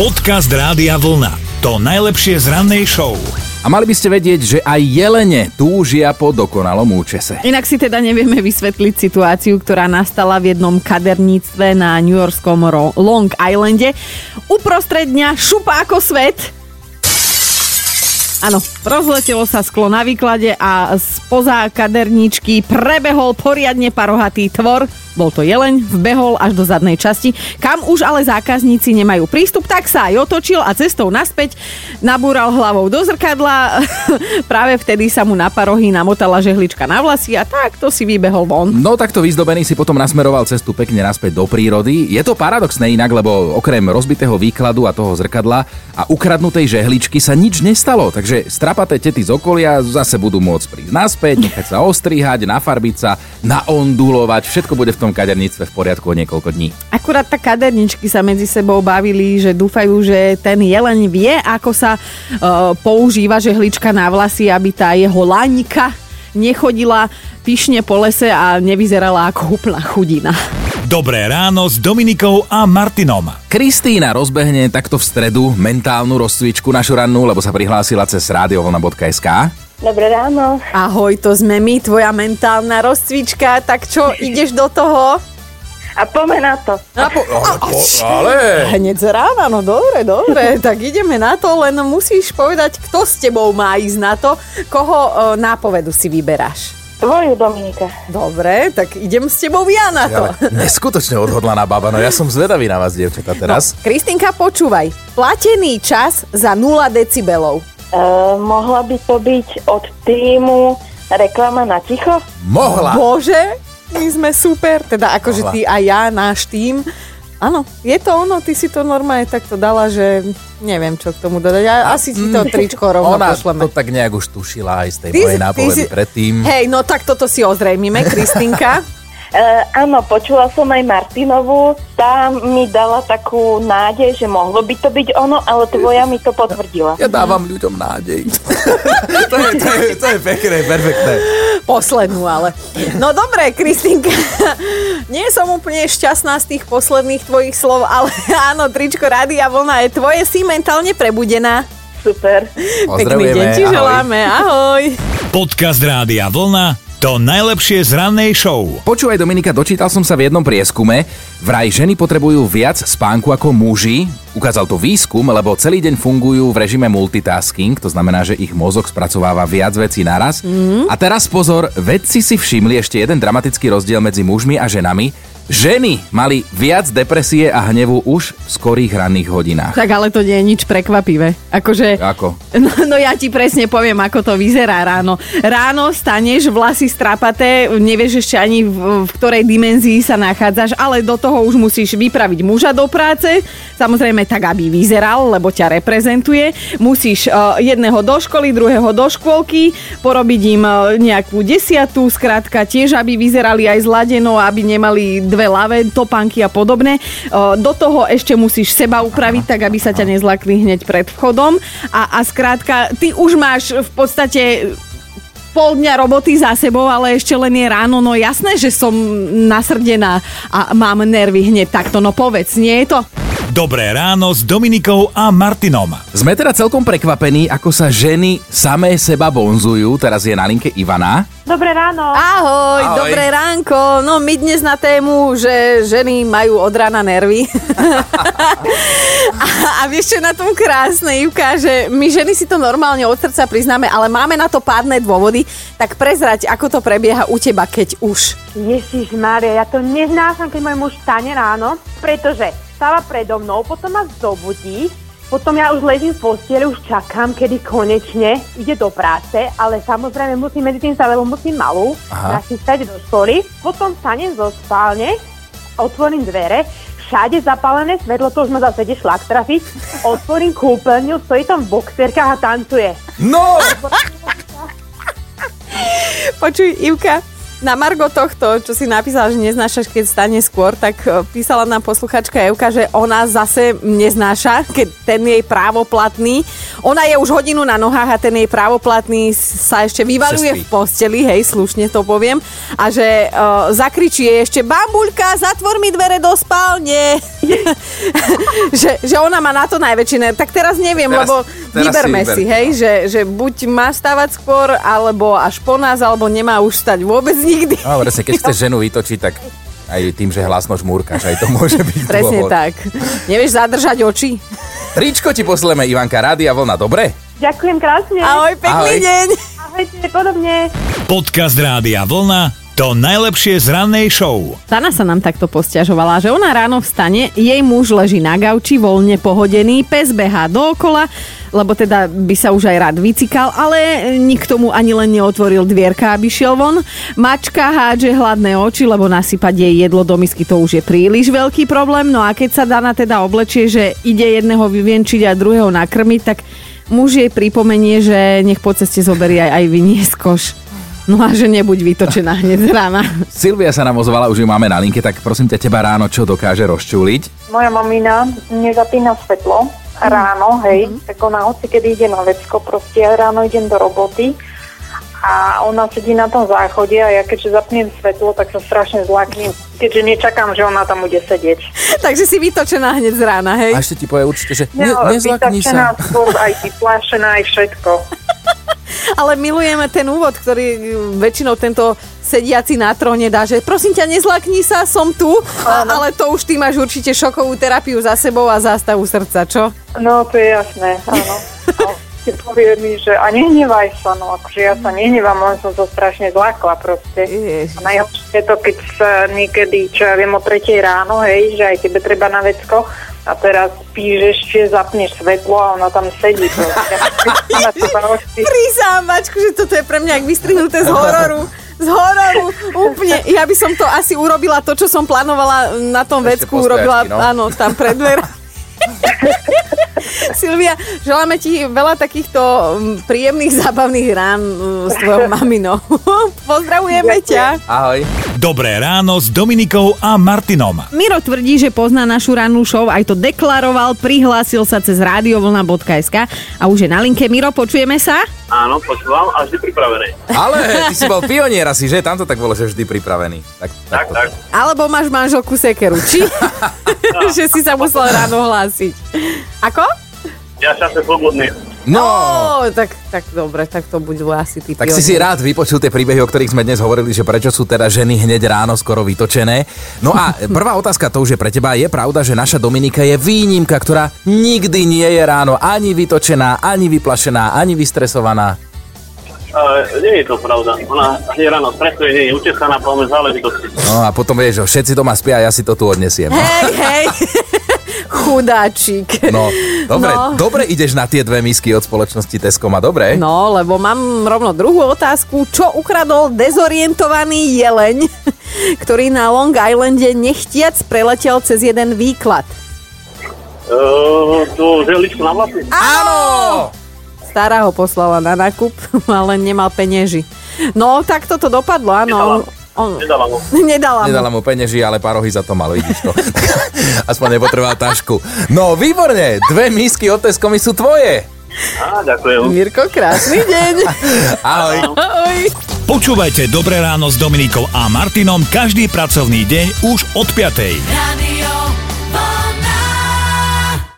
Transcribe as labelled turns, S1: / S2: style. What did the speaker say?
S1: Podcast Rádia Vlna. To najlepšie z rannej show.
S2: A mali by ste vedieť, že aj jelene túžia po dokonalom účese.
S3: Inak si teda nevieme vysvetliť situáciu, ktorá nastala v jednom kaderníctve na New Yorkskom Ro- Long Islande. Uprostred dňa šupa ako svet. Áno, rozletelo sa sklo na výklade a spoza kaderníčky prebehol poriadne parohatý tvor. Bol to jeleň, vbehol až do zadnej časti, kam už ale zákazníci nemajú prístup, tak sa aj otočil a cestou naspäť nabúral hlavou do zrkadla. Práve vtedy sa mu na parohy namotala žehlička na vlasy a tak to si vybehol von.
S2: No takto vyzdobený si potom nasmeroval cestu pekne naspäť do prírody. Je to paradoxné inak, lebo okrem rozbitého výkladu a toho zrkadla a ukradnutej žehličky sa nič nestalo, takže strapaté tety z okolia zase budú môcť prísť naspäť, nechať sa ostrihať, nafarbiť sa, naondulovať, všetko bude v tom kaderníctve v poriadku o niekoľko dní.
S3: Akurát tak kaderničky sa medzi sebou bavili, že dúfajú, že ten jeleň vie, ako sa uh, používa žehlička na vlasy, aby tá jeho laňka nechodila pyšne po lese a nevyzerala ako úplná chudina.
S1: Dobré ráno s Dominikou a Martinom.
S2: Kristýna rozbehne takto v stredu mentálnu rozcvičku našu rannú, lebo sa prihlásila cez radiovolna.sk.
S4: Dobré ráno.
S3: Ahoj, to sme my, tvoja mentálna rozcvička, tak čo, ideš do toho?
S4: A poďme na to.
S3: A po,
S2: Ale...
S3: Hneď z rána, no dobre, dobre, tak ideme na to, len musíš povedať, kto s tebou má ísť na to, koho e, nápovedu si vyberáš.
S4: Tvoju, Dominika.
S3: Dobre, tak idem s tebou ja na to.
S2: Ale neskutočne odhodlaná baba, no ja som zvedavý na vás, dievčatá, teraz.
S3: No, Kristinka, počúvaj. Platený čas za 0 decibelov.
S4: Uh, mohla by to byť od týmu reklama na ticho?
S2: Mohla.
S3: Bože, my sme super. Teda akože
S2: Mohla.
S3: ty a ja, náš tým. Áno, je to ono, ty si to normálne takto dala, že neviem, čo k tomu dodať. A asi ti to tričko rovno
S2: Ona
S3: pošleme.
S2: to tak nejak už tušila aj z tej
S3: Ty
S2: mojej nápovedy
S3: si-
S2: predtým.
S3: Hej, no tak toto si ozrejmime, Kristinka.
S4: Uh, áno, počula som aj Martinovú. Tá mi dala takú nádej, že mohlo by to byť ono, ale tvoja mi to potvrdila.
S2: Ja dávam ľuďom nádej. to, je, to, je, to je pekné, perfektné.
S3: Poslednú ale. No dobre, Kristinka, nie som úplne šťastná z tých posledných tvojich slov, ale áno, tričko Rádia Vlna je tvoje, si mentálne prebudená.
S4: Super.
S3: Pekný deň ti želáme, ahoj.
S1: Podcast Rádia Vlna. To najlepšie z rannej show.
S2: Počúvaj Dominika, dočítal som sa v jednom prieskume. Vraj ženy potrebujú viac spánku ako muži. Ukázal to výskum, lebo celý deň fungujú v režime multitasking, to znamená, že ich mozog spracováva viac vecí naraz. Mm. A teraz pozor, vedci si všimli ešte jeden dramatický rozdiel medzi mužmi a ženami. Ženy mali viac depresie a hnevu už v skorých ranných hodinách.
S3: Tak ale to nie je nič prekvapivé. Akože...
S2: Ako?
S3: No, no ja ti presne poviem, ako to vyzerá ráno. Ráno staneš, vlasy strapaté, nevieš ešte ani v, v ktorej dimenzii sa nachádzaš, ale do toho už musíš vypraviť muža do práce, samozrejme tak, aby vyzeral, lebo ťa reprezentuje. Musíš uh, jedného do školy, druhého do škôlky, porobiť im uh, nejakú desiatu, skrátka tiež, aby vyzerali aj zladeno, aby nemali dve lavé topánky a podobne. Do toho ešte musíš seba upraviť, tak aby sa ťa nezlakli hneď pred vchodom. A, a skrátka, ty už máš v podstate pol dňa roboty za sebou, ale ešte len je ráno, no jasné, že som nasrdená a mám nervy hneď takto, no povedz, nie je to?
S1: Dobré ráno s Dominikou a Martinom.
S2: Sme teda celkom prekvapení, ako sa ženy samé seba bonzujú. Teraz je na linke Ivana.
S4: Dobré ráno.
S3: Ahoj,
S2: Ahoj.
S3: Dobré ránko. No my dnes na tému, že ženy majú od rána nervy. a, a vieš čo je na tom krásne, Ivka, že my ženy si to normálne od srdca priznáme, ale máme na to pádne dôvody, tak prezrať, ako to prebieha u teba, keď už.
S5: Ježiš Mária, ja to neznášam, keď môj muž stane ráno, pretože stáva predo mnou, potom ma zobudí, potom ja už ležím v posteli, už čakám, kedy konečne ide do práce, ale samozrejme musím medzi tým stať, lebo musím malú nachystať do školy. Potom stanem zo spálne, otvorím dvere, všade zapálené svetlo, to už ma zase ide šlak trafiť, otvorím kúpeľňu, stojí tam v boxerkách a tancuje.
S2: No!
S3: Počuj, Ivka, Na Margo tohto, čo si napísala, že neznášaš, keď stane skôr, tak e, písala nám posluchačka Evka, že ona zase neznáša, keď ten jej právoplatný. Ona je už hodinu na nohách a ten jej právoplatný sa ešte vyvaluje v posteli, hej, slušne to poviem. A že uh, zakričí jej ešte, bambuľka, zatvor mi dvere do spálne. že, že ona má na to najväčšie. Tak teraz neviem,
S2: Teraz-
S3: lebo
S2: teraz
S3: vyberme
S2: si
S3: si, hej, že, že buď má stávať skôr, alebo až po nás, alebo nemá už stať vôbec nikdy.
S2: No, presne, keď chceš ženu vytočiť, tak aj tým, že hlasno žmúrkaš, aj to môže byť
S3: Presne
S2: dôvod.
S3: tak. Nevieš zadržať oči?
S2: Tričko ti posleme, Ivanka, Rádia Vlna, dobre?
S5: Ďakujem krásne.
S3: Ahoj, pekný
S2: Ahoj.
S3: deň.
S5: Ahojte, podobne.
S1: Podcast Rádia Vlna to najlepšie z rannej show.
S3: Tana sa nám takto posťažovala, že ona ráno vstane, jej muž leží na gauči, voľne pohodený, pes behá dookola, lebo teda by sa už aj rád vycikal, ale nik tomu ani len neotvoril dvierka, aby šiel von. Mačka hádže hladné oči, lebo nasypať jej jedlo do misky to už je príliš veľký problém. No a keď sa Dana teda oblečie, že ide jedného vyvienčiť a druhého nakrmiť, tak muž jej pripomenie, že nech po ceste zoberie aj, aj vyniesť koš. No a že nebuď vytočená hneď z rána.
S2: Silvia sa nám ozvala, už ju máme na linke, tak prosím ťa, teba ráno čo dokáže rozčúliť?
S4: Moja mamina nezapína svetlo ráno, hej, tak ona hoci kedy ide na vecko, proste ja ráno idem do roboty a ona sedí na tom záchode a ja keďže zapnem svetlo, tak sa strašne zlaknem, keďže nečakám, že ona tam bude sedieť.
S3: Takže si vytočená hneď z rána, hej?
S2: A ešte ti povie určite, že ne,
S4: No,
S2: nezlakni sa.
S4: skôr aj vyplášená, aj všetko.
S3: Ale milujeme ten úvod, ktorý mm, väčšinou tento sediaci na tróne dá, že prosím ťa, nezlakni sa, som tu, a, ale to už ty máš určite šokovú terapiu za sebou a zástavu srdca, čo?
S4: No, to je jasné, áno. No, si povie mi, že a nehnevaj sa, no akože ja sa nehnevám, len som to strašne zlakla proste.
S3: Ježiš.
S4: A najhoršie je to, keď sa niekedy, čo ja viem, o tretej ráno, hej, že aj tebe treba na vecko a teraz spíš ešte, zapneš svetlo a ona tam sedí.
S3: Prizámačku, že toto je pre mňa jak vystrihnuté z hororu. Z hororu, úplne. Ja by som to asi urobila to, čo som plánovala na tom
S2: Ešte
S3: vecku, urobila,
S2: no.
S3: áno, tam pred dverami. Silvia, želáme ti veľa takýchto mm, príjemných, zábavných rán mm, s tvojou maminou. Pozdravujeme ťa.
S2: Ahoj.
S1: Dobré ráno s Dominikou a Martinom.
S3: Miro tvrdí, že pozná našu rannú show, aj to deklaroval, prihlásil sa cez radiovlna.sk a už je na linke. Miro, počujeme sa?
S6: Áno, počúvam a vždy pripravený.
S2: Ale ty si bol pionier asi, že? Tam to tak bolo, že vždy pripravený. Tak,
S6: Tak, tak.
S3: Alebo máš manželku sekeru, či? že si sa musel ráno hlásiť. Ako?
S6: Ja čase slobodný.
S2: No,
S3: Ó, tak, tak dobre, tak to budú asi tí
S2: tak si si rád vypočul tie príbehy, o ktorých sme dnes hovorili, že prečo sú teda ženy hneď ráno skoro vytočené. No a prvá otázka to už je pre teba. Je pravda, že naša Dominika je výnimka, ktorá nikdy nie je ráno ani vytočená, ani vyplašená, ani vystresovaná.
S6: Uh, nie je to pravda. Ona hneď ráno stresuje, nie je učesaná, poďme záležitosti.
S2: No a potom vieš, že všetci doma spia a ja si to tu odnesiem.
S3: Hej, hej. Chudáčik.
S2: No, dobre,
S3: No.
S2: dobre ideš na tie dve misky od spoločnosti Tesco, a dobre?
S3: No, lebo mám rovno druhú otázku. Čo ukradol dezorientovaný jeleň, ktorý na Long Islande nechtiac preletel cez jeden výklad?
S6: Uh, tú želičku na vlasy.
S2: Áno!
S3: Stará ho poslala na nákup, ale nemal penieži. No, tak toto dopadlo, áno.
S6: Nedala.
S3: On,
S6: Nedala mu.
S3: nedala mu.
S2: Nedala mu penieži, ale pár rohy za to malo, vidíš to. Aspoň nepotreboval tašku. No, výborne, dve misky od Tesco mi sú tvoje.
S6: Á, ďakujem.
S3: Mirko, krásny deň.
S2: Ahoj.
S3: Ahoj.
S1: Počúvajte Dobré ráno s Dominikou a Martinom každý pracovný deň už od 5.
S7: Radio